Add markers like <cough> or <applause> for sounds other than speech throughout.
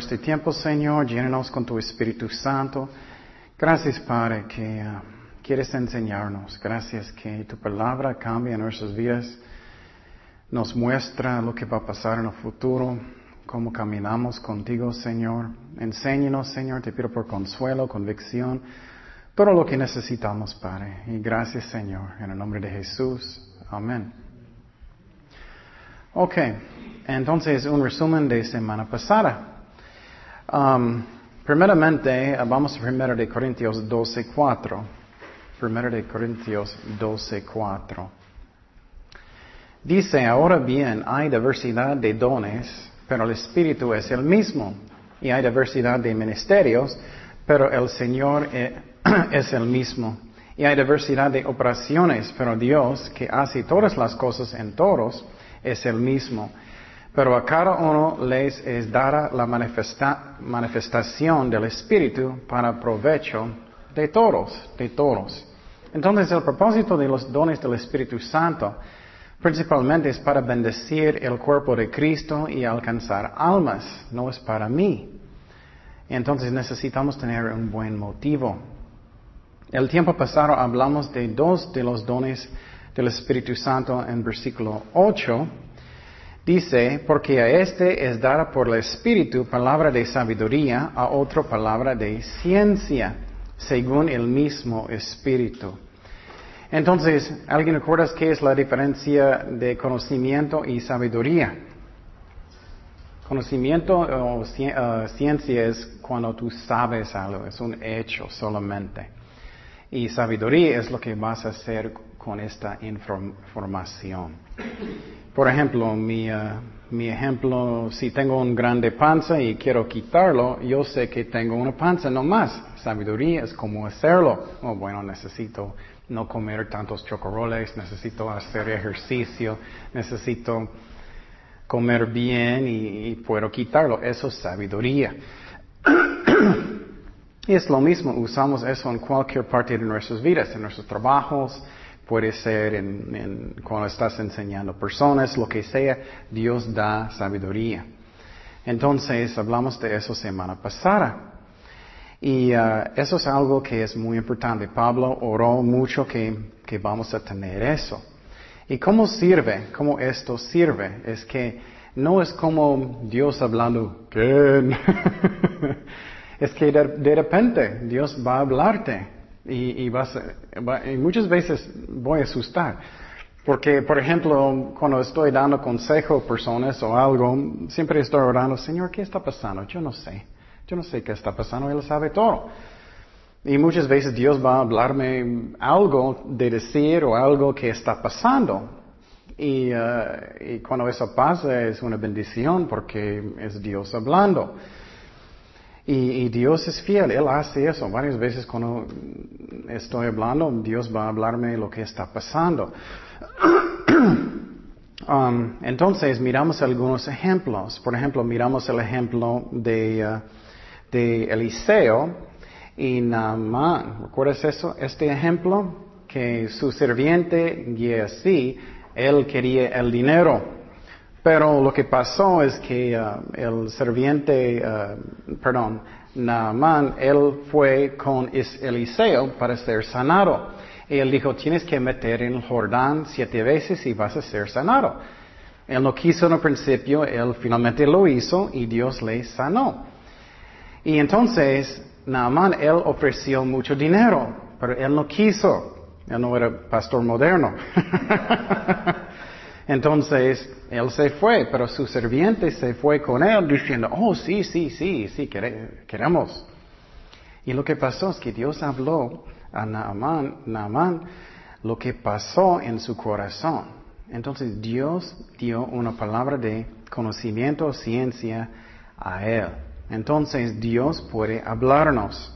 Este tiempo, Señor. Llénanos con tu Espíritu Santo. Gracias, Padre, que uh, quieres enseñarnos. Gracias que tu palabra cambia nuestras vidas. Nos muestra lo que va a pasar en el futuro, cómo caminamos contigo, Señor. Enséñanos, Señor. Te pido por consuelo, convicción, todo lo que necesitamos, Padre. Y gracias, Señor. En el nombre de Jesús. Amén. Ok. Entonces, un resumen de semana pasada. Um, primeramente, vamos a 1 de Corintios 12, 4. 1 de Corintios 12, 4. Dice, ahora bien, hay diversidad de dones, pero el Espíritu es el mismo. Y hay diversidad de ministerios, pero el Señor <clears throat> es el mismo. Y hay diversidad de operaciones, pero Dios, que hace todas las cosas en todos, es el mismo. Pero a cada uno les es dada la manifestación del Espíritu para provecho de todos, de todos. Entonces el propósito de los dones del Espíritu Santo principalmente es para bendecir el cuerpo de Cristo y alcanzar almas, no es para mí. Entonces necesitamos tener un buen motivo. El tiempo pasado hablamos de dos de los dones del Espíritu Santo en versículo 8 Dice, porque a este es dada por el Espíritu palabra de sabiduría, a otro palabra de ciencia, según el mismo Espíritu. Entonces, ¿alguien recuerda qué es la diferencia de conocimiento y sabiduría? Conocimiento o uh, ciencia es cuando tú sabes algo, es un hecho solamente. Y sabiduría es lo que vas a hacer con esta información. Por ejemplo, mi, eh, mi ejemplo, si tengo un grande panza y quiero quitarlo, yo sé que tengo una panza, no más. Sabiduría es cómo hacerlo. Oh, bueno, necesito no comer tantos chocoroles, necesito hacer ejercicio, necesito comer bien y, y puedo quitarlo. Eso es sabiduría. <coughs> y es lo mismo, usamos eso en cualquier parte de nuestras vidas, en nuestros trabajos, puede ser cuando estás enseñando personas, lo que sea, Dios da sabiduría. Entonces, hablamos de eso semana pasada. Y uh, eso es algo que es muy importante. Pablo oró mucho que, que vamos a tener eso. ¿Y cómo sirve? ¿Cómo esto sirve? Es que no es como Dios hablando, ¿qué? <laughs> es que de repente Dios va a hablarte. Y, vas, y muchas veces voy a asustar. Porque, por ejemplo, cuando estoy dando consejo a personas o algo, siempre estoy orando, Señor, ¿qué está pasando? Yo no sé. Yo no sé qué está pasando, Él sabe todo. Y muchas veces Dios va a hablarme algo de decir o algo que está pasando. Y, uh, y cuando eso pasa es una bendición porque es Dios hablando. Y, Dios es fiel, Él hace eso. Varias veces cuando estoy hablando, Dios va a hablarme lo que está pasando. <clears throat> Um, entonces, miramos algunos ejemplos. Por ejemplo, miramos el ejemplo de, uh, Eliseo y Naamán. ¿Recuerdas eso? Este ejemplo, que su sirviente, así, él quería el dinero. Pero lo que pasó es que uh, el serviente, uh, perdón, Naaman, él fue con Eliseo para ser sanado. Y él dijo, tienes que meter en el Jordán siete veces y vas a ser sanado. Él no quiso en el principio, él finalmente lo hizo y Dios le sanó. Y entonces, Naaman, él ofreció mucho dinero, pero él no quiso. Él no era pastor moderno. <laughs> Entonces, él se fue, pero su sirviente se fue con él diciendo, oh, sí, sí, sí, sí, queremos. Y lo que pasó es que Dios habló a Naaman, Naaman lo que pasó en su corazón. Entonces Dios dio una palabra de conocimiento, ciencia a él. Entonces Dios puede hablarnos.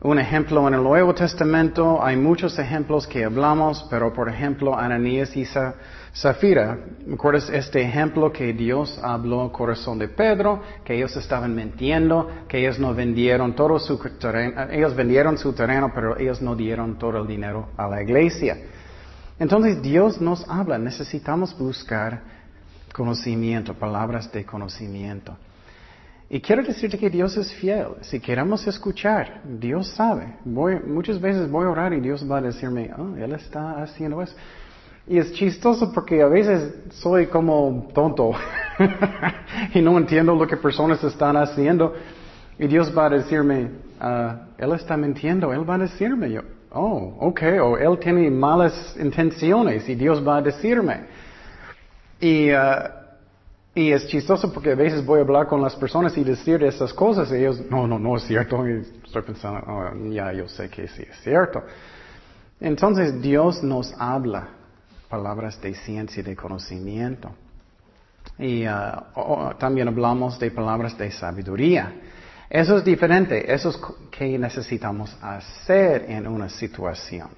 Un ejemplo en el Nuevo Testamento, hay muchos ejemplos que hablamos, pero por ejemplo Ananías y Zafira, ¿recuerdas este ejemplo que Dios habló al corazón de Pedro? Que ellos estaban mintiendo, que ellos no vendieron todo su terreno, ellos vendieron su terreno, pero ellos no dieron todo el dinero a la iglesia. Entonces Dios nos habla, necesitamos buscar conocimiento, palabras de conocimiento. Y quiero decirte que Dios es fiel. Si queremos escuchar, Dios sabe. Voy, muchas veces voy a orar y Dios va a decirme, oh, Él está haciendo eso. Y es chistoso porque a veces soy como tonto <laughs> y no entiendo lo que personas están haciendo. Y Dios va a decirme, ah, Él está mintiendo, Él va a decirme, yo, oh, ok, o Él tiene malas intenciones y Dios va a decirme. Y, ah, y es chistoso porque a veces voy a hablar con las personas y decir esas cosas y ellos, no, no, no es cierto. Y estoy pensando, oh, ya, yo sé que sí es cierto. Entonces Dios nos habla palabras de ciencia y de conocimiento. Y uh, también hablamos de palabras de sabiduría. Eso es diferente. Eso es que necesitamos hacer en una situación.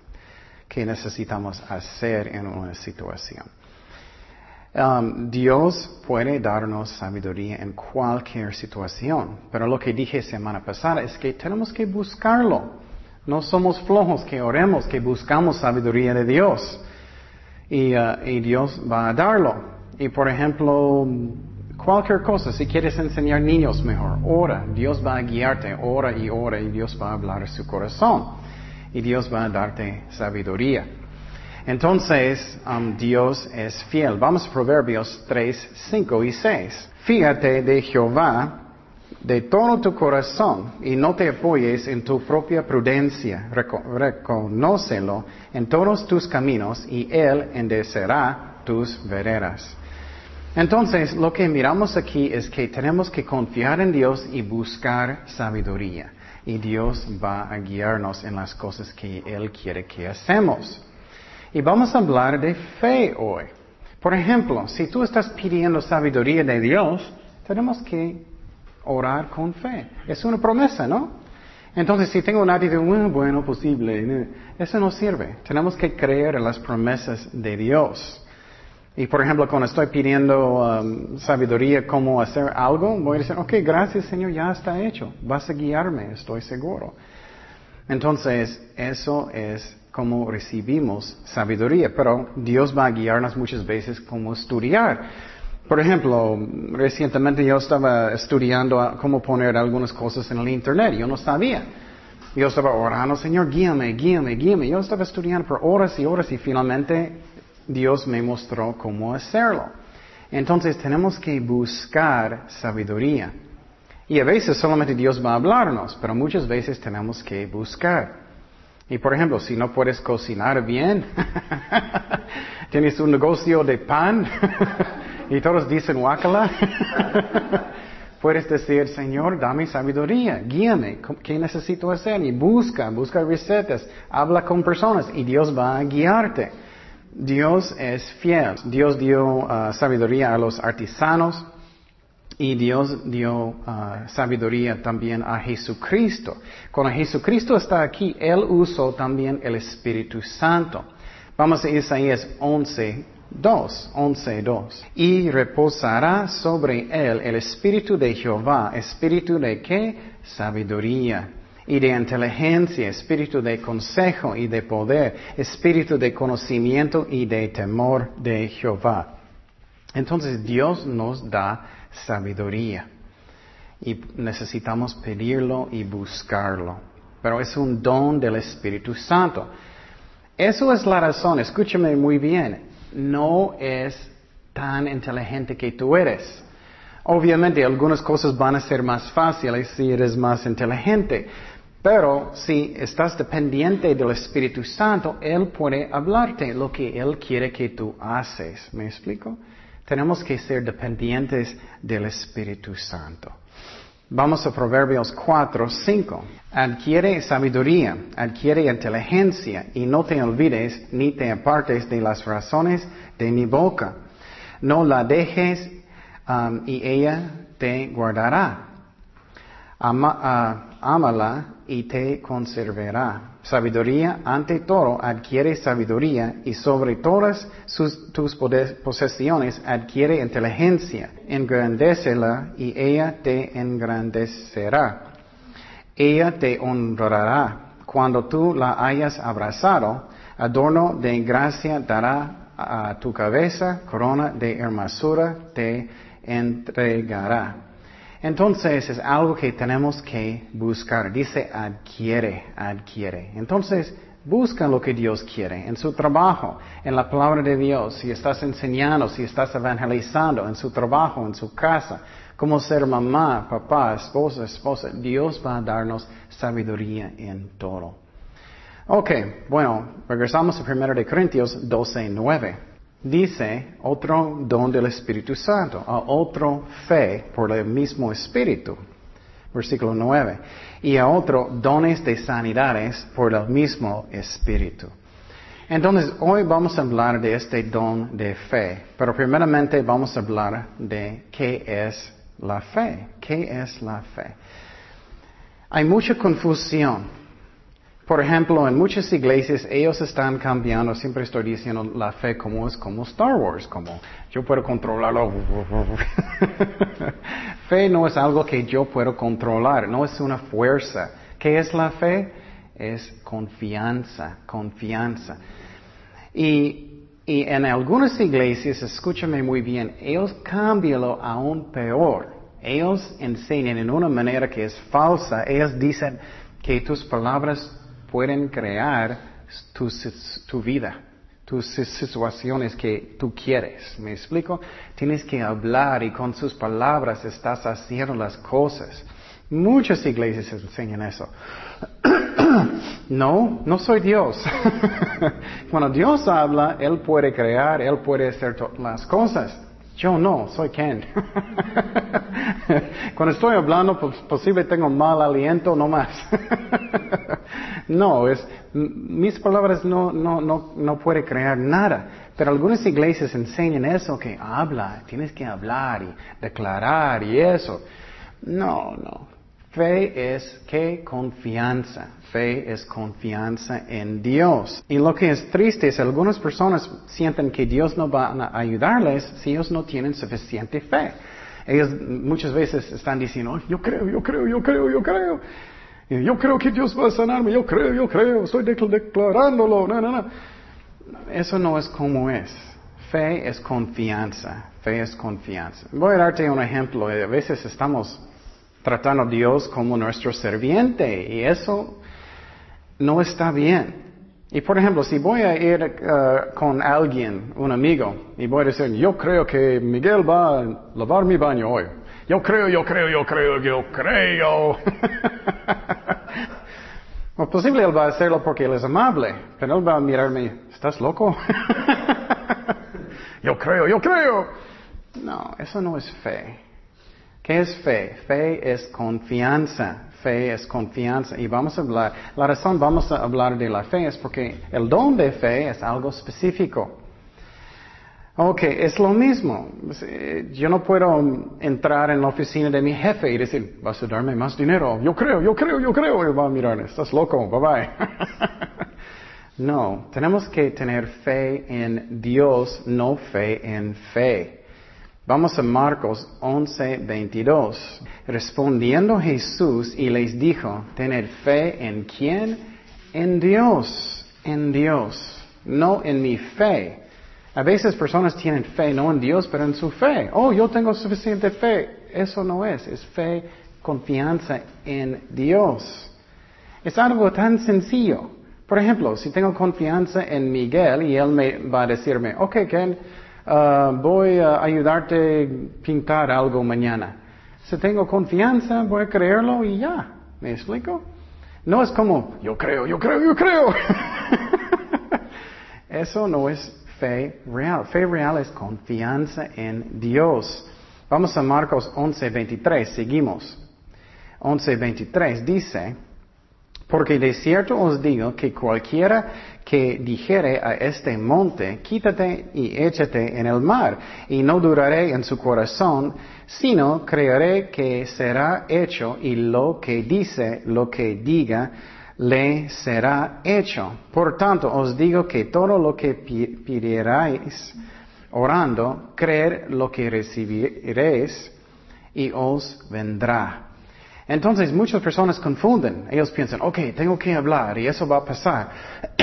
Que necesitamos hacer en una situación. Um, Dios puede darnos sabiduría en cualquier situación, pero lo que dije semana pasada es que tenemos que buscarlo. No somos flojos que oremos, que buscamos sabiduría de Dios y, uh, y Dios va a darlo. Y por ejemplo, cualquier cosa, si quieres enseñar niños mejor, ora, Dios va a guiarte, ora y ora y Dios va a hablar su corazón y Dios va a darte sabiduría. Entonces, um, Dios es fiel. Vamos a Proverbios 3, 5 y 6. Fíjate de Jehová de todo tu corazón y no te apoyes en tu propia prudencia. reconócelo en todos tus caminos y Él endecerá tus veredas. Entonces, lo que miramos aquí es que tenemos que confiar en Dios y buscar sabiduría. Y Dios va a guiarnos en las cosas que Él quiere que hacemos. Y vamos a hablar de fe hoy. Por ejemplo, si tú estás pidiendo sabiduría de Dios, tenemos que orar con fe. Es una promesa, ¿no? Entonces, si tengo una actitud, bueno, bueno, posible, eso no sirve. Tenemos que creer en las promesas de Dios. Y por ejemplo, cuando estoy pidiendo um, sabiduría cómo hacer algo, voy a decir, ok, gracias Señor, ya está hecho. Vas a guiarme, estoy seguro. Entonces, eso es como recibimos sabiduría. Pero Dios va a guiarnos muchas veces como estudiar. Por ejemplo, recientemente yo estaba estudiando cómo poner algunas cosas en el Internet. Yo no sabía. Yo estaba orando, Señor, guíame, guíame, guíame. Yo estaba estudiando por horas y horas y finalmente Dios me mostró cómo hacerlo. Entonces tenemos que buscar sabiduría. Y a veces solamente Dios va a hablarnos, pero muchas veces tenemos que buscar. Y por ejemplo, si no puedes cocinar bien, <laughs> tienes un negocio de pan, <laughs> y todos dicen wakala. <laughs> Puedes decir, Señor, dame sabiduría, guíame, ¿qué necesito hacer? Y busca, busca recetas, habla con personas y Dios va a guiarte. Dios es fiel. Dios dio uh, sabiduría a los artesanos y Dios dio uh, sabiduría también a Jesucristo. Cuando Jesucristo está aquí, Él usó también el Espíritu Santo. Vamos a Isaías 11, 2, 11, 2. Y reposará sobre él el espíritu de Jehová, espíritu de qué? Sabiduría y de inteligencia, espíritu de consejo y de poder, espíritu de conocimiento y de temor de Jehová. Entonces Dios nos da sabiduría y necesitamos pedirlo y buscarlo. Pero es un don del Espíritu Santo. Eso es la razón, escúchame muy bien no es tan inteligente que tú eres. Obviamente algunas cosas van a ser más fáciles si eres más inteligente, pero si estás dependiente del Espíritu Santo, Él puede hablarte lo que Él quiere que tú haces. ¿Me explico? Tenemos que ser dependientes del Espíritu Santo. Vamos a Proverbios 4, 5. Adquiere sabiduría, adquiere inteligencia y no te olvides ni te apartes de las razones de mi boca. No la dejes um, y ella te guardará. Ama, uh, y te conservará. Sabiduría ante todo adquiere sabiduría y sobre todas tus posesiones adquiere inteligencia. Engrandécela y ella te engrandecerá. Ella te honrará. Cuando tú la hayas abrazado, adorno de gracia dará a tu cabeza, corona de hermosura te entregará. Entonces es algo que tenemos que buscar. Dice adquiere, adquiere. Entonces busca lo que Dios quiere en su trabajo, en la palabra de Dios, si estás enseñando, si estás evangelizando, en su trabajo, en su casa, como ser mamá, papá, esposa, esposa. Dios va a darnos sabiduría en todo. Ok, bueno, regresamos a 1 de Corintios 12, 9 dice otro don del Espíritu Santo, a otro fe por el mismo Espíritu. Versículo 9. Y a otro dones de sanidades por el mismo Espíritu. Entonces, hoy vamos a hablar de este don de fe, pero primeramente vamos a hablar de qué es la fe. ¿Qué es la fe? Hay mucha confusión por ejemplo, en muchas iglesias ellos están cambiando, siempre estoy diciendo la fe como es como Star Wars, como yo puedo controlarlo. <laughs> fe no es algo que yo puedo controlar, no es una fuerza. ¿Qué es la fe? Es confianza, confianza. Y, y en algunas iglesias, escúchame muy bien, ellos cambian aún peor. Ellos enseñan en una manera que es falsa. Ellos dicen que tus palabras pueden crear tu, tu vida, tus situaciones que tú quieres. ¿Me explico? Tienes que hablar y con sus palabras estás haciendo las cosas. Muchas iglesias enseñan eso. <coughs> no, no soy Dios. <laughs> Cuando Dios habla, Él puede crear, Él puede hacer las cosas. Yo no, soy Ken. <laughs> Cuando estoy hablando, pues, posible tengo mal aliento, no más. <laughs> no, es, mis palabras no, no, no, no puede crear nada. Pero algunas iglesias enseñan eso, que habla, tienes que hablar y declarar y eso. No, no. Fe es que confianza. Fe es confianza en Dios. Y lo que es triste es algunas personas sienten que Dios no va a ayudarles si ellos no tienen suficiente fe. Ellos muchas veces están diciendo, yo creo, yo creo, yo creo, yo creo. yo creo que Dios va a sanarme, yo creo, yo creo, estoy declarándolo. No, no, no. Eso no es como es. Fe es confianza. Fe es confianza. Voy a darte un ejemplo. A veces estamos tratando a Dios como nuestro serviente y eso no está bien. Y por ejemplo, si voy a ir uh, con alguien, un amigo, y voy a decir, yo creo que Miguel va a lavar mi baño hoy. Yo creo, yo creo, yo creo, yo creo. o <laughs> posible él va a hacerlo porque él es amable, pero él va a mirarme, ¿estás loco? <laughs> yo creo, yo creo. No, eso no es fe. ¿Qué es fe? Fe es confianza. Fe es confianza. Y vamos a hablar, la razón vamos a hablar de la fe es porque el don de fe es algo específico. Ok, es lo mismo. Yo no puedo entrar en la oficina de mi jefe y decir, vas a darme más dinero. Yo creo, yo creo, yo creo. Y va a mirar, estás loco, bye bye. <laughs> no, tenemos que tener fe en Dios, no fe en fe. Vamos a Marcos 11, 22. Respondiendo Jesús y les dijo, tener fe en quién? En Dios, en Dios, no en mi fe. A veces personas tienen fe no en Dios, pero en su fe. Oh, yo tengo suficiente fe. Eso no es, es fe, confianza en Dios. Es algo tan sencillo. Por ejemplo, si tengo confianza en Miguel y él me va a decirme, ok, Ken, Ah, voy a ayudarte a pintar algo mañana. Si tengo confianza, voy a creerlo y ya. ¿Me explico? No es como, yo creo, yo creo, yo creo. <laughs> Eso no es fe real. Fe real es confianza en Dios. Vamos a Marcos 11:23, seguimos. 11:23 dice, porque de cierto os digo que cualquiera que dijere a este monte, quítate y échate en el mar, y no duraré en su corazón, sino creeré que será hecho, y lo que dice, lo que diga, le será hecho. Por tanto, os digo que todo lo que pidierais orando, creer lo que recibiréis, y os vendrá. Entonces muchas personas confunden. Ellos piensan, ok, tengo que hablar y eso va a pasar.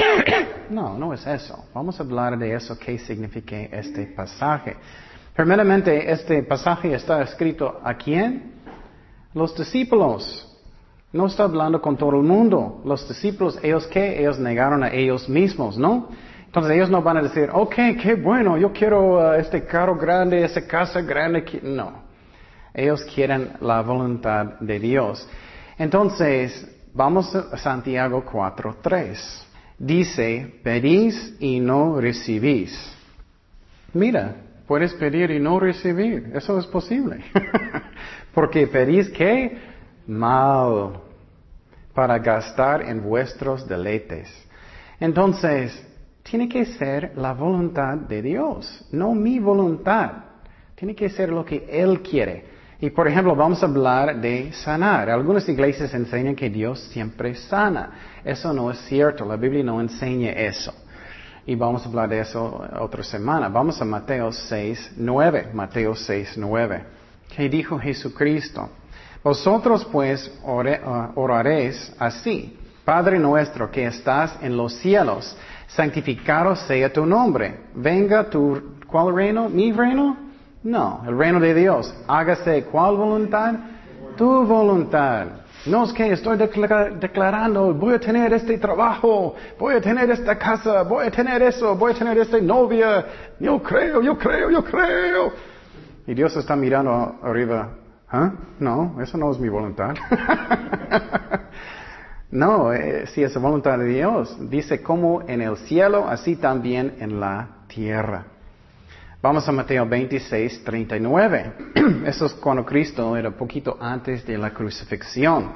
<coughs> no, no es eso. Vamos a hablar de eso, qué significa este pasaje. Primeramente, este pasaje está escrito a quién? Los discípulos. No está hablando con todo el mundo. Los discípulos, ellos qué? Ellos negaron a ellos mismos, ¿no? Entonces ellos no van a decir, ok, qué bueno, yo quiero uh, este carro grande, esta casa grande. No. Ellos quieren la voluntad de Dios. Entonces, vamos a Santiago 4.3. Dice, pedís y no recibís. Mira, puedes pedir y no recibir. Eso es posible. <laughs> Porque pedís qué? Mal para gastar en vuestros deleites. Entonces, tiene que ser la voluntad de Dios, no mi voluntad. Tiene que ser lo que Él quiere. Y por ejemplo, vamos a hablar de sanar. Algunas iglesias enseñan que Dios siempre sana. Eso no es cierto. La Biblia no enseña eso. Y vamos a hablar de eso otra semana. Vamos a Mateo 6, 9. Mateo 6, 9. ¿Qué dijo Jesucristo? Vosotros pues uh, oraréis así. Padre nuestro que estás en los cielos, santificado sea tu nombre. Venga tu, ¿cuál reino? ¿Mi reino? No, el reino de Dios. Hágase cuál voluntad? Tu voluntad. No es que estoy declarando, voy a tener este trabajo, voy a tener esta casa, voy a tener eso, voy a tener esta novia. Yo creo, yo creo, yo creo. Y Dios está mirando arriba ¿Ah? No, eso no es mi voluntad. <laughs> no, eh, si es la voluntad de Dios, dice como en el cielo, así también en la tierra. Vamos a Mateo 26, 39. <clears throat> Eso es cuando Cristo era poquito antes de la crucifixión.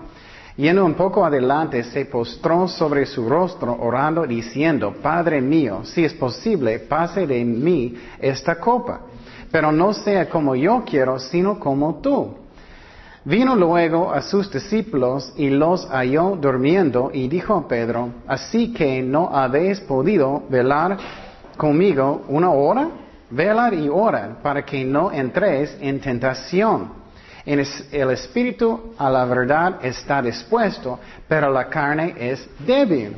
Yendo un poco adelante, se postró sobre su rostro orando, diciendo, Padre mío, si es posible, pase de mí esta copa pero no sea como yo quiero, sino como tú. Vino luego a sus discípulos y los halló durmiendo y dijo a Pedro, así que no habéis podido velar conmigo una hora, velar y orar para que no entréis en tentación. El espíritu a la verdad está dispuesto, pero la carne es débil.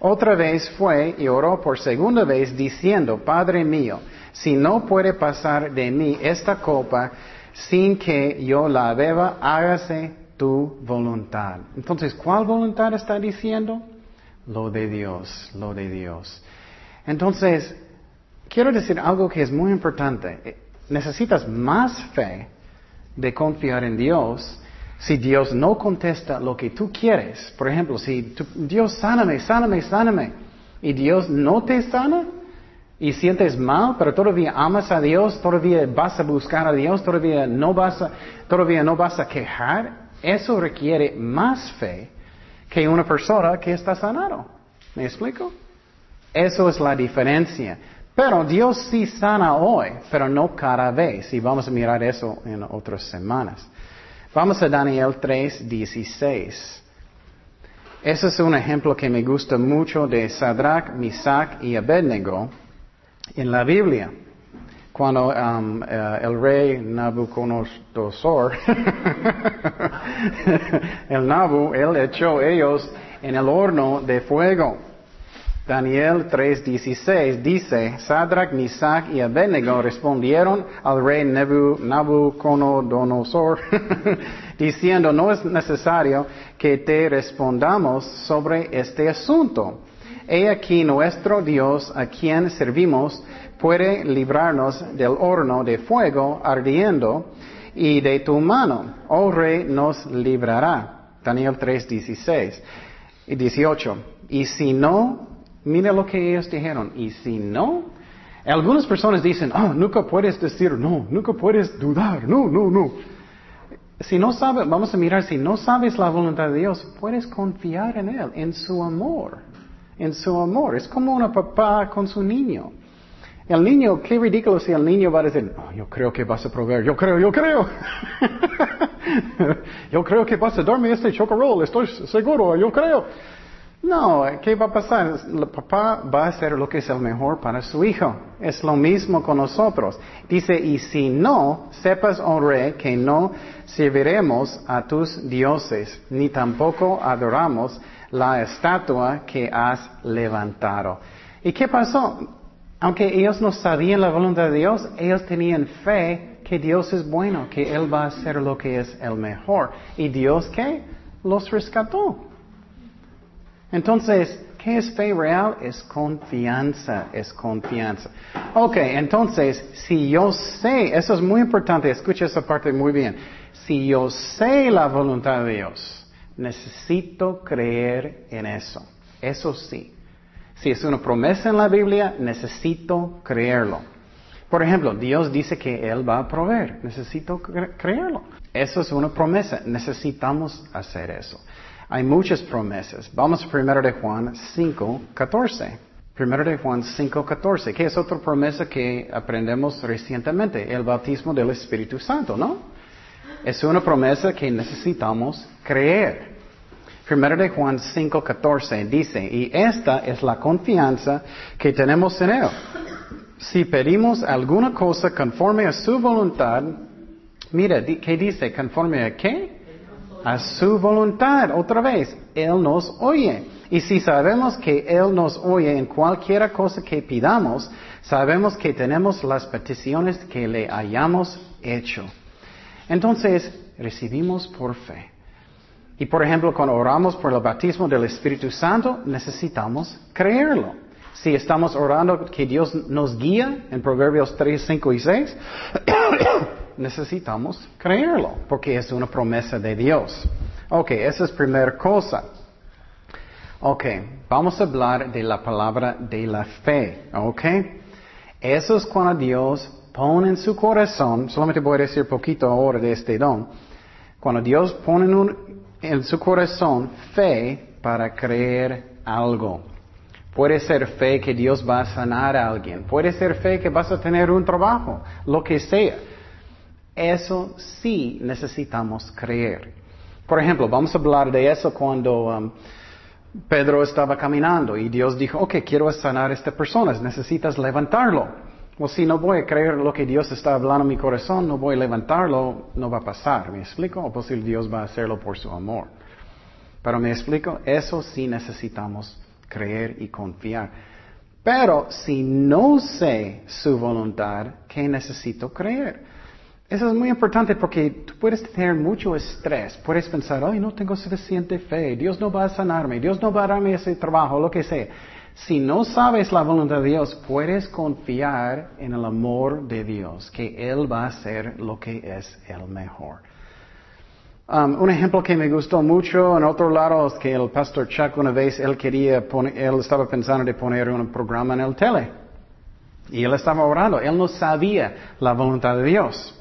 Otra vez fue y oró por segunda vez diciendo, Padre mío, si no puede pasar de mí esta copa sin que yo la beba, hágase tu voluntad. Entonces, ¿cuál voluntad está diciendo? Lo de Dios, lo de Dios. Entonces, quiero decir algo que es muy importante. Necesitas más fe de confiar en Dios si Dios no contesta lo que tú quieres. Por ejemplo, si Dios sáname, sáname, sáname, y Dios no te sana, y sientes mal, pero todavía amas a Dios, todavía vas a buscar a Dios, todavía no vas a, todavía no vas a quejar, eso requiere más fe que una persona que está sanado. ¿Me explico? Eso es la diferencia. Pero Dios sí sana hoy, pero no cada vez. Y vamos a mirar eso en otras semanas. Vamos a Daniel 3, 16. Ese es un ejemplo que me gusta mucho de Sadrach, Misach y Abednego en la Biblia. Cuando um, eh, el rey Nabucodonosor, <laughs> el Nabu, él echó ellos en el horno de fuego. Daniel 3:16 dice, Sadrach, Misach y Abednego respondieron al rey Nabucodonosor <laughs> diciendo, no es necesario que te respondamos sobre este asunto He aquí nuestro Dios a quien servimos puede librarnos del horno de fuego ardiendo y de tu mano, oh rey, nos librará. Daniel 3, 16 y 18. Y si no, mira lo que ellos dijeron. Y si no, algunas personas dicen, oh, nunca puedes decir no, nunca puedes dudar, no, no, no. Si no sabes, vamos a mirar, si no sabes la voluntad de Dios, puedes confiar en Él, en su amor en su amor. Es como una papá con su niño. El niño, qué ridículo si el niño va a decir, oh, yo creo que vas a proveer, yo creo, yo creo. <laughs> yo creo que vas a darme este chocorol, estoy seguro, yo creo. No, ¿qué va a pasar? El papá va a hacer lo que es el mejor para su hijo. Es lo mismo con nosotros. Dice, y si no, sepas, oh rey, que no serviremos a tus dioses, ni tampoco adoramos la estatua que has levantado. ¿Y qué pasó? Aunque ellos no sabían la voluntad de Dios, ellos tenían fe Que Dios es bueno, que Él va a hacer lo que es el mejor. ¿Y Dios qué? Los rescató. Entonces, ¿qué es fe real? Es confianza, es confianza. Ok, entonces, si yo sé, eso es muy importante, escucha esa parte muy bien. Si yo sé la voluntad de Dios, necesito creer en eso. Eso sí. Si es una promesa en la Biblia, necesito creerlo. Por ejemplo, Dios dice que Él va a proveer. Necesito creerlo. Eso es una promesa. Necesitamos hacer eso. Hay muchas promesas. Vamos a 1 de Juan 5, 14. 1 de Juan 5, 14, que es otra promesa que aprendemos recientemente, el bautismo del Espíritu Santo, ¿no? Es una promesa que necesitamos creer. Primero de Juan 5:14 dice, y esta es la confianza que tenemos en Él. Si pedimos alguna cosa conforme a su voluntad, mira, ¿qué dice? ¿Conforme a qué? A su voluntad. Otra vez, Él nos oye. Y si sabemos que Él nos oye en cualquier cosa que pidamos, sabemos que tenemos las peticiones que le hayamos hecho. Entonces, recibimos por fe. Y por ejemplo, cuando oramos por el bautismo del Espíritu Santo, necesitamos creerlo. Si estamos orando que Dios nos guía en Proverbios 3, 5 y 6, necesitamos creerlo, porque es una promesa de Dios. Ok, esa es primera cosa. Ok, vamos a hablar de la palabra de la fe. Ok, eso es cuando Dios pone en su corazón, solamente voy a decir poquito ahora de este don, cuando Dios pone un, en su corazón fe para creer algo. Puede ser fe que Dios va a sanar a alguien. Puede ser fe que vas a tener un trabajo, lo que sea. Eso sí necesitamos creer. Por ejemplo, vamos a hablar de eso cuando um, Pedro estaba caminando y Dios dijo, ok, quiero sanar a esta persona, necesitas levantarlo. O si no voy a creer lo que Dios está hablando en mi corazón, no voy a levantarlo, no va a pasar. ¿Me explico? O posible Dios va a hacerlo por su amor. Pero me explico, eso sí necesitamos creer y confiar. Pero si no sé su voluntad, ¿qué necesito creer? Eso es muy importante porque tú puedes tener mucho estrés, puedes pensar, ay, no tengo suficiente fe, Dios no va a sanarme, Dios no va a darme ese trabajo, lo que sea. Si no sabes la voluntad de Dios, puedes confiar en el amor de Dios, que Él va a hacer lo que es el mejor. Um, un ejemplo que me gustó mucho en otro lado es que el pastor Chuck una vez él quería poner, él estaba pensando de poner un programa en el tele. Y él estaba orando, él no sabía la voluntad de Dios.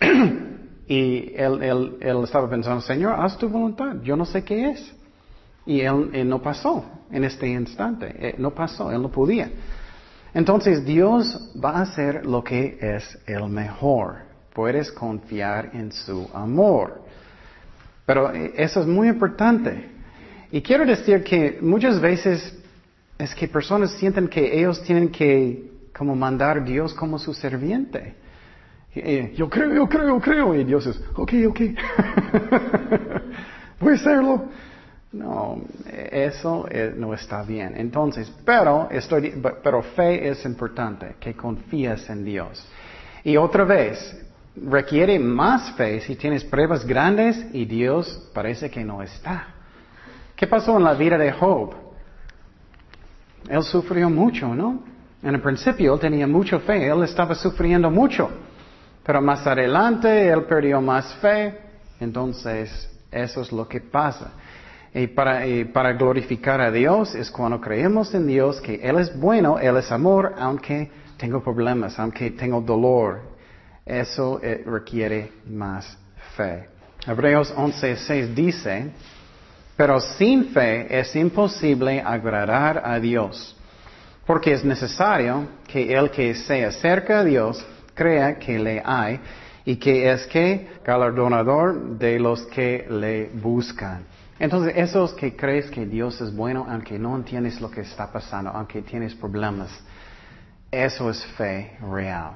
<clears throat> y él, estaba pensando, Señor, haz tu voluntad, yo no sé qué es. Y él, no pasó en este instante. Eh, no pasó, él no podía. Entonces Dios va a hacer lo que es el mejor. Puedes confiar en su amor. Pero eh, eso es muy importante. Y quiero decir que muchas veces es que personas sienten que ellos tienen que como mandar a Dios como su serviente. Eh, yo creo, yo creo, yo creo. Y Dios es, ok, ok. Voy a hacerlo. No, eso eh, no está bien. Entonces, pero, estoy, pero fe es importante, que confías en Dios. Y otra vez, requiere más fe si tienes pruebas grandes y Dios parece que no está. ¿Qué pasó en la vida de Job? Él sufrió mucho, ¿no? En el principio él tenía mucha fe, él estaba sufriendo mucho. Pero más adelante él perdió más fe, entonces eso es lo que pasa. Y para, glorificar a Dios es cuando creemos en Dios que Él es bueno, Él es amor, aunque tengo problemas, aunque tengo dolor. Eso eh, requiere más fe. Hebreos 11:6 dice, pero sin fe es imposible agradar a Dios, porque es necesario que el que se acerca a Dios crea que le hay y que es que galardonador de los que le buscan. Entonces, esos que crees que Dios es bueno, aunque no entiendes lo que está pasando, aunque tienes problemas, eso es fe real.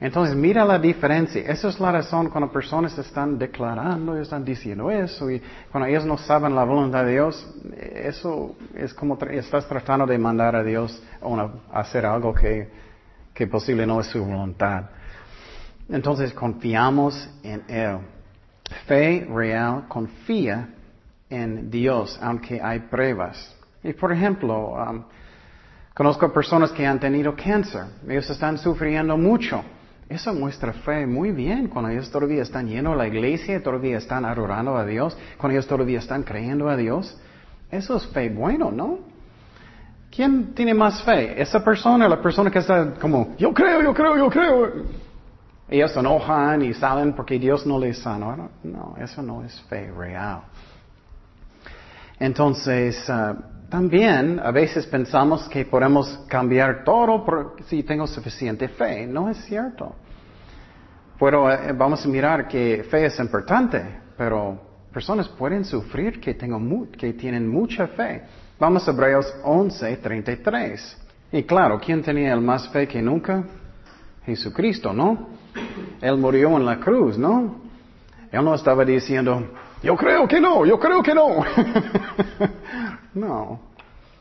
Entonces, mira la diferencia. Esa es la razón cuando personas están declarando, están diciendo eso, y cuando ellos no saben la voluntad de Dios, eso es como estás tratando de mandar a Dios a hacer algo que, que posible no es su voluntad. Entonces confiamos en Él. Fe real confía en Dios, aunque hay pruebas. Y por ejemplo, um, conozco personas que han tenido cáncer. Ellos están sufriendo mucho. Eso muestra fe muy bien cuando ellos todavía están llenos de la iglesia, todavía están adorando a Dios, cuando ellos todavía están creyendo a Dios. Eso es fe bueno, ¿no? ¿Quién tiene más fe? ¿Esa persona o la persona que está como, yo creo, yo creo, yo creo? Ellos se enojan y salen porque Dios no les sanó. No, eso no es fe real. Entonces, ah, también a veces pensamos que podemos cambiar todo si tengo suficiente fe. No es cierto. Pero eh, vamos a mirar que fe es importante, pero personas pueden sufrir que, tienen mucha fe. Vamos a Hebreos 11, 33. Y claro, ¿quién tenía el más fe que nunca? Jesucristo, ¿no? Él murió en la cruz, ¿no? Él no estaba diciendo, yo creo que no, yo creo que no. <laughs> no.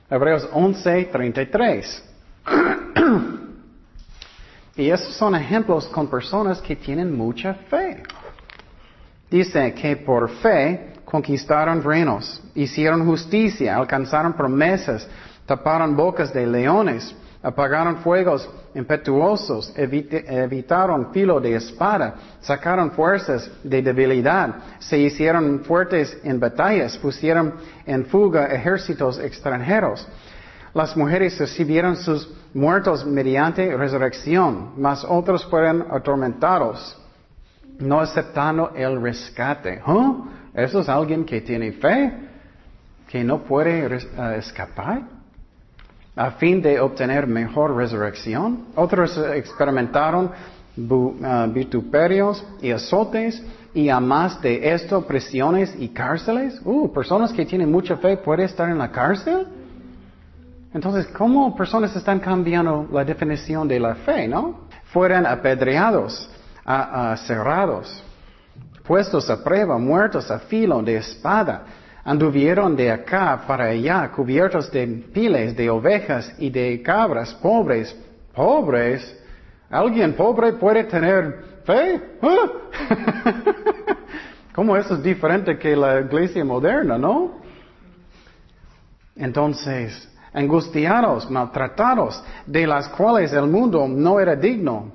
Hebreos 11, 33. <clears throat> y esos son ejemplos con personas que tienen mucha fe. Dice que por fe conquistaron reinos, hicieron justicia, alcanzaron promesas, taparon bocas de leones, apagaron fuegos impetuosos, evitaron filo de espada, sacaron fuerzas de debilidad, se hicieron fuertes en batallas, pusieron en fuga ejércitos extranjeros. Las mujeres recibieron sus muertos mediante resurrección, mas otros fueron atormentados, no aceptando el rescate. ¿Eso es alguien que tiene fe? ¿Que no puede eh, escapar? A fin de obtener mejor resurrección. Otros experimentaron uh, vituperios y azotes y a más de esto prisiones y cárceles. Uh, personas que tienen mucha fe pueden estar en la cárcel. Entonces, ¿cómo personas están cambiando la definición de la fe, no? Fueron apedreados, cerrados, puestos a prueba, muertos a filo de espada. Anduvieron de acá para allá, cubiertos de piles de ovejas y de cabras, pobres, pobres. ¿Alguien pobre puede tener fe? ¿Ah? <laughs> ¿Cómo eso es diferente que la iglesia moderna, no? Entonces, angustiados, maltratados, de las cuales el mundo no era digno,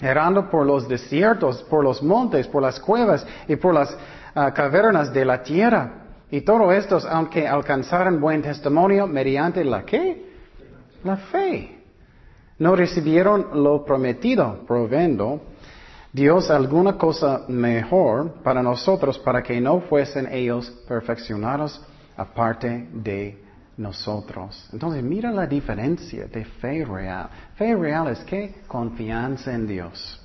errando por los desiertos, por los montes, por las cuevas y por las ah, cavernas de la tierra. Y todo esto, aunque alcanzaron buen testimonio mediante la qué? La fe. No recibieron lo prometido, provendo Dios alguna cosa mejor para nosotros para que no fuesen ellos perfeccionados aparte de nosotros. Entonces, mira la diferencia de fe real. Fe real es que confianza en Dios.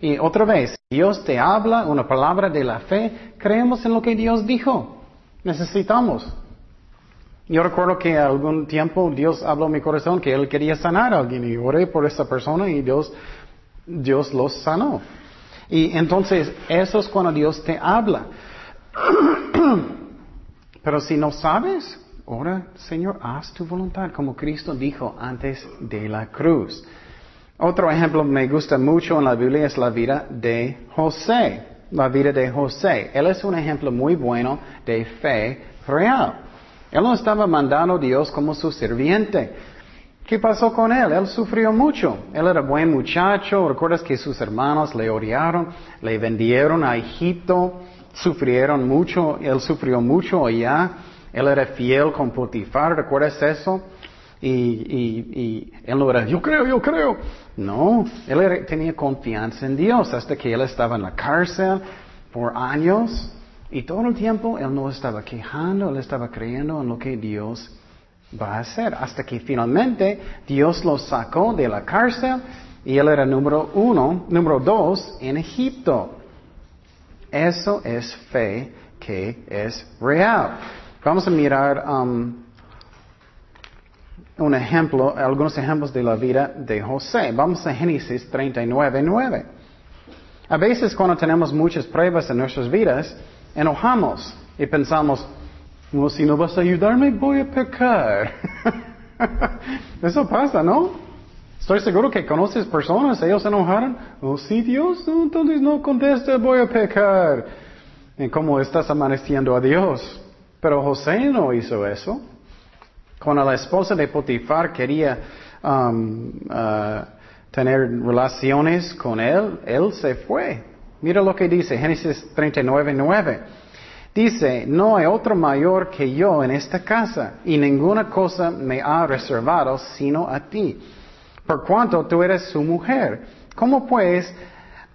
Y otra vez, Dios te habla una palabra de la fe, creemos en lo que Dios dijo. Necesitamos. Yo recuerdo que algún tiempo Dios habló en mi corazón que Él quería sanar a alguien y oré por esa persona y Dios, Dios los sanó. Y entonces, eso es cuando Dios te habla. <clears throat> Pero si no sabes, Ora, Señor, haz tu voluntad, como Cristo dijo antes de la cruz. Otro ejemplo me gusta mucho en la Biblia es la vida de José. La vida de José. Él es un ejemplo muy bueno de fe real. Él no estaba mandando a Dios como su sirviente. ¿Qué pasó con él? Él sufrió mucho. Él era buen muchacho. ¿Recuerdas que sus hermanos le odiaron? Le vendieron a Egipto. Sufrieron mucho. Él sufrió mucho allá. Él era fiel con Potifar, ¿recuerdas eso? Y, y, él no era, yo creo, yo creo. No, él tenía confianza en Dios hasta que él estaba en la cárcel por años y todo el tiempo él no estaba quejando, él estaba creyendo en lo que Dios va a hacer. Hasta que finalmente Dios lo sacó de la cárcel y él era número uno, número dos en Egipto. Eso es fe que es real. Vamos a mirar um, un ejemplo, algunos ejemplos de la vida de José. Vamos a Génesis 39, 9. A veces cuando tenemos muchas pruebas en nuestras vidas, enojamos y pensamos, si no vas a ayudarme, voy a pecar. <laughs> Eso pasa, ¿no? Estoy seguro que conoces personas, ellos se enojaron. Oh, sí, Dios, entonces no contesta, voy a pecar. ¿Y cómo estás amaneciendo a Dios? Pero José no hizo eso. Cuando la esposa de Potifar quería um, uh, tener relaciones con él, él se fue. Mira lo que dice Génesis 39, 9. Dice, no hay otro mayor que yo en esta casa, y ninguna cosa me ha reservado sino a ti, por cuanto tú eres su mujer. ¿Cómo pues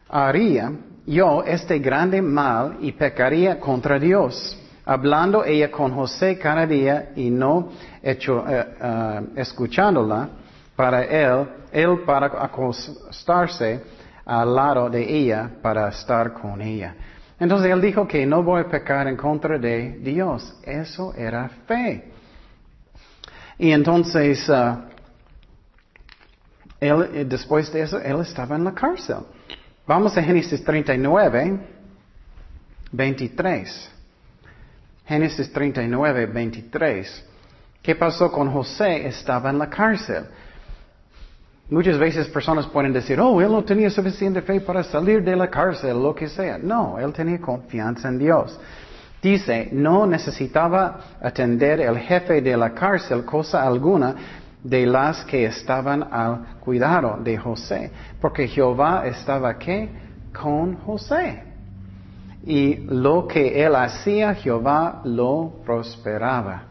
haría yo este grande mal y pecaría contra Dios? Hablando ella con José cada día y no hecho, eh, eh, escuchándola para él, él para acostarse al lado de ella para estar con ella. Entonces él dijo que no voy a pecar en contra de Dios. Eso era fe. Y entonces, uh, él, eh, después de eso, él estaba en la cárcel. Vamos a Génesis 39, 23. Génesis 39, 23. ¿Qué pasó con José? Estaba en la cárcel. Muchas veces personas pueden decir, oh, él no tenía suficiente fe para salir de la cárcel, lo que sea. No, él tenía confianza en Dios. Dice, no necesitaba atender el jefe de la cárcel cosa alguna de las que estaban al cuidado de José, porque Jehová estaba ¿qué? con José. Y lo que él hacía, Jehová lo prosperaba.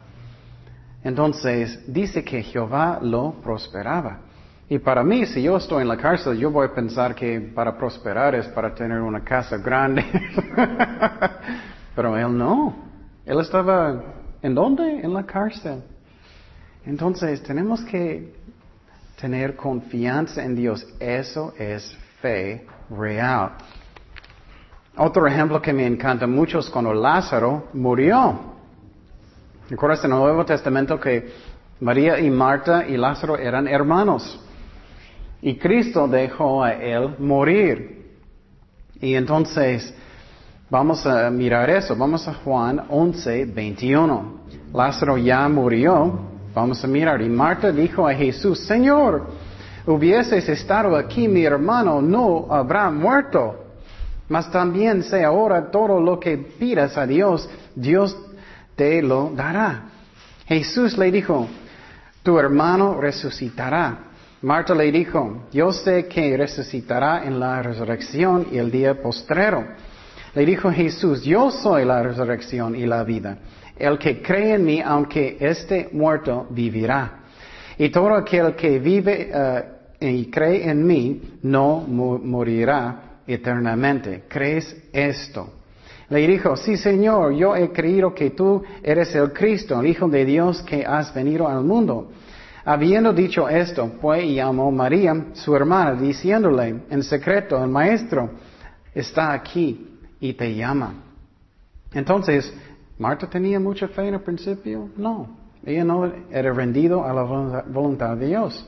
Entonces, dice que Jehová lo prosperaba. Y para mí, si yo estoy en la cárcel, yo voy a pensar que para prosperar es para tener una casa grande. <laughs> Pero él no. Él estaba, ¿en dónde? En la cárcel. Entonces, tenemos que tener confianza en Dios. Eso es fe real. Otro ejemplo que me encanta mucho es cuando Lázaro murió. ¿Recuerdas en el Nuevo Testamento que María y Marta y Lázaro eran hermanos? Y Cristo dejó a él morir. Y entonces, vamos a mirar eso. Vamos a Juan 11, 21. Lázaro ya murió. Vamos a mirar. Y Marta dijo a Jesús, Señor, hubieses estado aquí, mi hermano no habrá muerto. Mas también sé ahora todo lo que pidas a Dios, Dios te lo dará. Jesús le dijo, tu hermano resucitará. Marta le dijo, yo sé que resucitará en la resurrección y el día postrero. Le dijo Jesús, yo soy la resurrección y la vida. El que cree en mí, aunque esté muerto, vivirá. Y todo aquel que vive eh, y cree en mí, no morirá eternamente. ¿Crees esto? Le dijo, sí Señor, yo he creído que tú eres el Cristo, el Hijo de Dios que has venido al mundo. Habiendo dicho esto, fue y llamó María, su hermana, diciéndole en secreto, el maestro está aquí y te llama. Entonces, ¿Marta tenía mucha fe en el principio? No, ella no era rendido a la voluntad de Dios.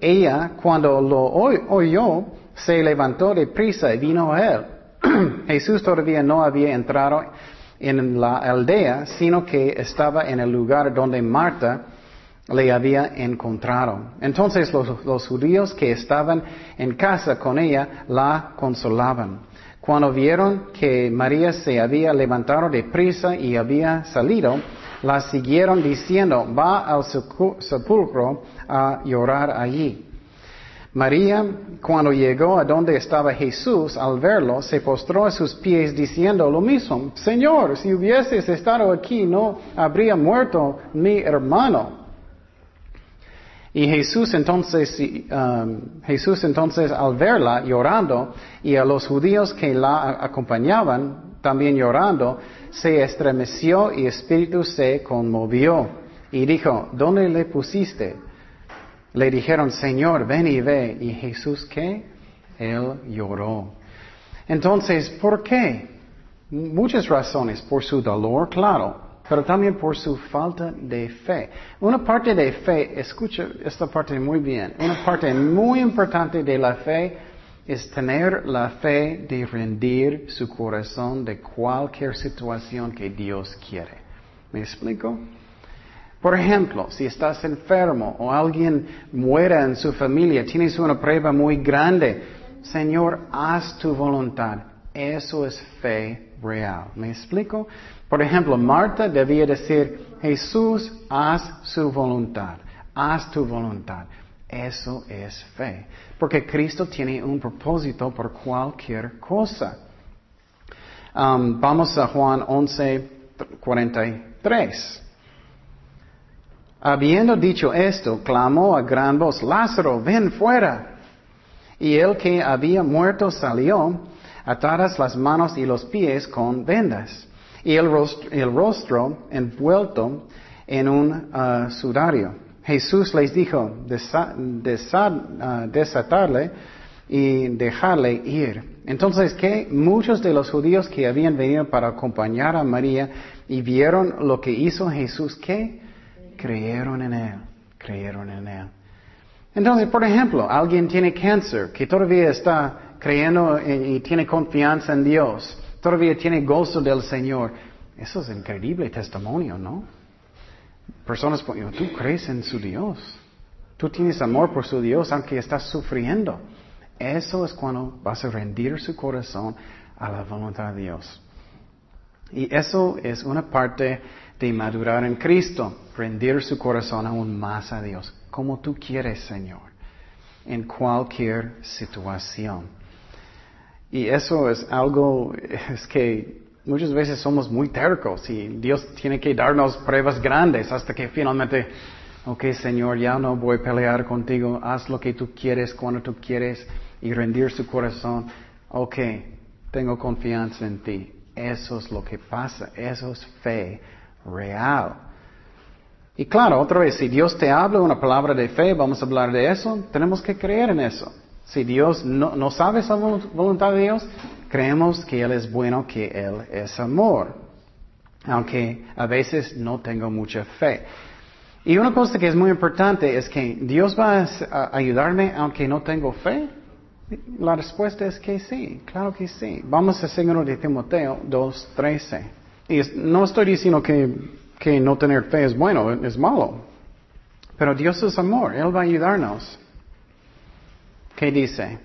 Ella, cuando lo oyó, se levantó de prisa y vino a él. <clears throat> Jesús todavía no había entrado en la aldea, sino que estaba en el lugar donde Marta le había encontrado. Entonces los, judíos que estaban en casa con ella la consolaban. Cuando vieron que María se había levantado de prisa y había salido, la siguieron diciendo, va al sepulcro a llorar allí. María, cuando llegó a donde estaba Jesús, al verlo, se postró a sus pies diciendo lo mismo, Señor, si hubieses estado aquí, no habría muerto mi hermano. Y Jesús entonces, um, Jesús entonces al verla llorando y a los judíos que la acompañaban también llorando, se estremeció y espíritu se conmovió y dijo, ¿dónde le pusiste? Le dijeron, Señor, ven y ve. Y Jesús, ¿qué? Él lloró. Entonces, ¿por qué? Muchas razones. Por su dolor, claro pero también por su falta de fe. Una parte de fe, escucha esta parte muy bien, una parte muy importante de la fe es tener la fe de rendir su corazón de cualquier situación que Dios quiere. ¿Me explico? Por ejemplo, si estás enfermo o alguien muera en su familia, tienes una prueba muy grande, Señor, haz tu voluntad. Eso es fe real. ¿Me explico? Por ejemplo, Marta debía decir, Jesús, haz su voluntad. Haz tu voluntad. Eso es fe. Porque Cristo tiene un propósito por cualquier cosa. Um, vamos a Juan 11, 43. Habiendo dicho esto, clamó a gran voz, Lázaro, ven fuera. Y el que había muerto salió, atadas las manos y los pies con vendas, y el rostro, envuelto en un uh, sudario. Jesús les dijo, uh, desatarle y dejarle ir. Entonces, ¿qué? Muchos de los judíos que habían venido para acompañar a María y vieron lo que hizo Jesús, ¿qué? Creyeron en Él, creyeron en Él. Entonces, por ejemplo, alguien tiene cáncer que todavía está creyendo y tiene confianza en Dios, todavía tiene gozo del Señor. Eso es increíble testimonio, ¿no? Personas, tú crees en su Dios. Tú tienes amor por su Dios aunque estás sufriendo. Eso es cuando vas a rendir su corazón a la voluntad de Dios. Y eso es una parte de madurar en Cristo, rendir su corazón aún más a Dios, como tú quieres, Señor, en cualquier situación. Y eso es algo, es que muchas veces somos muy tercos y Dios tiene que darnos pruebas grandes hasta que finalmente, ok Señor, ya no voy a pelear contigo, haz lo que tú quieres cuando tú quieres y rendir su corazón. Ok, tengo confianza en ti. Eso es lo que pasa, eso es fe real. Y claro, otra vez, si Dios te habla una palabra de fe, vamos a hablar de eso, tenemos que creer en eso. Si Dios no, no sabe esa voluntad de Dios, creemos que Él es bueno, que Él es amor. Aunque a veces no tengo mucha fe. Y una cosa que es muy importante es que Dios va a ayudarme aunque no tengo fe. La respuesta es que sí, claro que sí. Vamos a seguir de Timoteo 2.13. Y no estoy diciendo que, no tener fe es bueno, es malo. Pero Dios es amor, Él va a ayudarnos. ¿Qué dice?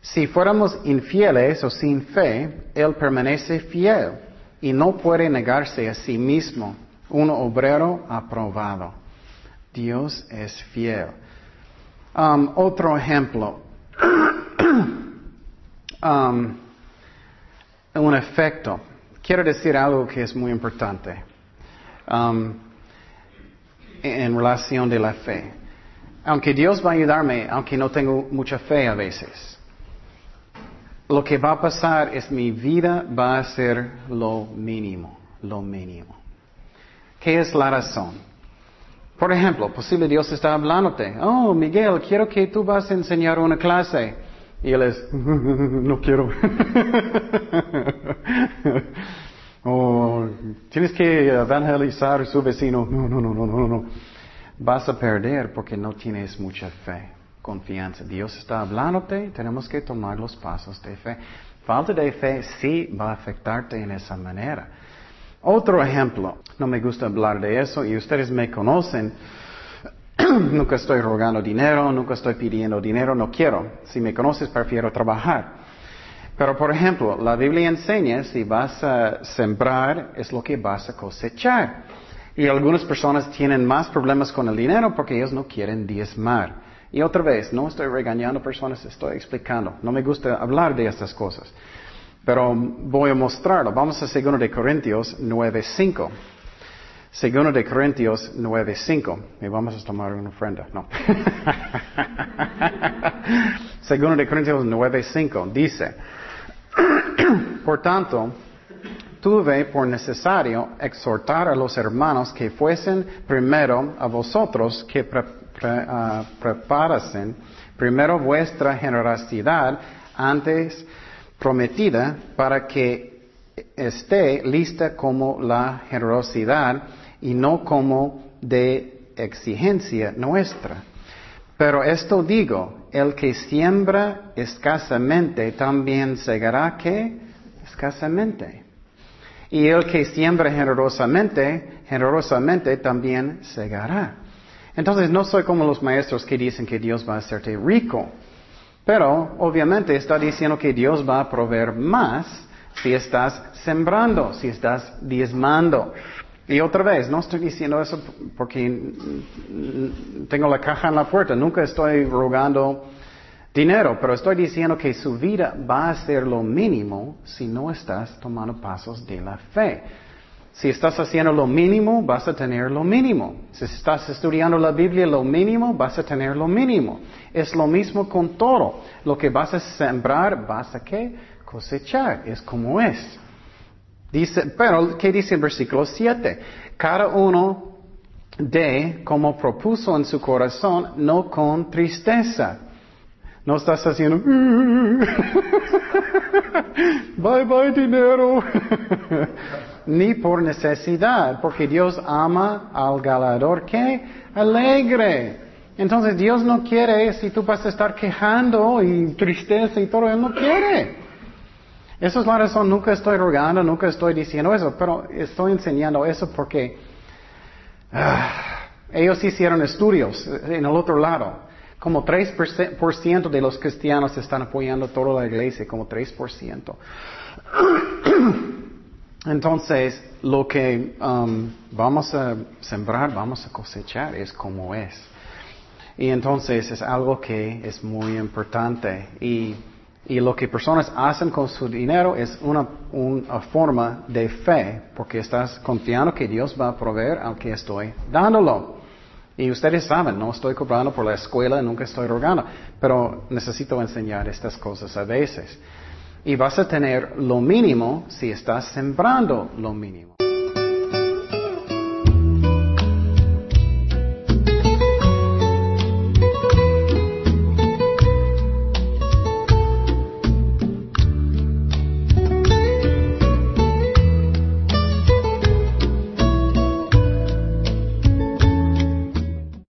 Si fuéramos infieles o sin fe, Él permanece fiel y no puede negarse a sí mismo, un obrero aprobado. Dios es fiel. Um, otro ejemplo, <coughs> um, un efecto. Quiero decir algo que es muy importante um, en relación de la fe. Aunque Dios va a ayudarme, aunque no tengo mucha fe a veces, lo que va a pasar es mi vida va a ser lo mínimo, lo mínimo. ¿Qué es la razón? Por ejemplo, posible Dios está hablándote. Oh, Miguel, quiero que tú vas a enseñar una clase. Y él es, <laughs> no quiero. <laughs> tienes que evangelizar a su vecino. No, no, no, no, no, no. Vas a perder porque no tienes mucha fe, confianza. Dios está hablándote, tenemos que tomar los pasos de fe. Falta de fe sí va a afectarte en esa manera. Otro ejemplo, no me gusta hablar de eso y ustedes me conocen. <clears throat> nunca estoy rogando dinero, nunca estoy pidiendo dinero, no quiero. Si me conoces, prefiero trabajar. Pero, por ejemplo, la Biblia enseña, si vas a sembrar, es lo que vas a cosechar. Y algunas personas tienen más problemas con el dinero porque ellos no quieren diezmar. Y otra vez, no estoy regañando personas, estoy explicando. No me gusta hablar de estas cosas. Pero voy a mostrarlo. Vamos a 2 de Corintios 9.5. Segundo de Corintios 9.5. Y vamos a tomar una ofrenda. No. <laughs> Segundo de Corintios 9.5 dice, <coughs> por tanto, tuve por necesario exhortar a los hermanos que fuesen primero a vosotros que ah, preparasen primero vuestra generosidad antes prometida para que esté lista como la generosidad y no como de exigencia nuestra. Pero esto digo, el que siembra escasamente también segará que escasamente. Y el que siembra generosamente, generosamente también segará. Entonces no soy como los maestros que dicen que Dios va a hacerte rico. Pero obviamente está diciendo que Dios va a proveer más si estás sembrando, si estás diezmando. Y otra vez, no estoy diciendo eso porque tengo la caja en la puerta, nunca estoy rogando dinero, pero estoy diciendo que su vida va a ser lo mínimo si no estás tomando pasos de la fe. Si estás haciendo lo mínimo, vas a tener lo mínimo. Si estás estudiando la Biblia, lo mínimo, vas a tener lo mínimo. Es lo mismo con todo. Lo que vas a sembrar, vas a? Cosechar. Es como es. Dice, pero, ¿qué dice el versículo 7? Cada uno de como propuso en su corazón, no con tristeza. No estás haciendo, <laughs> bye bye dinero, <laughs> ni por necesidad, porque Dios ama al galador que alegre. Entonces Dios no quiere si tú vas a estar quejando y tristeza y todo, Él no quiere. Esa es la razón, nunca estoy rogando, nunca estoy diciendo eso, pero estoy enseñando eso porque ah, ellos hicieron estudios en el otro lado. Como 3% de los cristianos están apoyando toda la iglesia, como 3%. <coughs> Entonces, lo que um, vamos a sembrar, vamos a cosechar, es como es. Y entonces es algo que es muy importante. Y y lo que personas hacen con su dinero es una, forma de fe, porque estás confiando que Dios va a proveer al que estoy dándolo. Y ustedes saben, no estoy cobrando por la escuela, nunca estoy rogando, pero necesito enseñar estas cosas a veces. Y vas a tener lo mínimo si estás sembrando lo mínimo.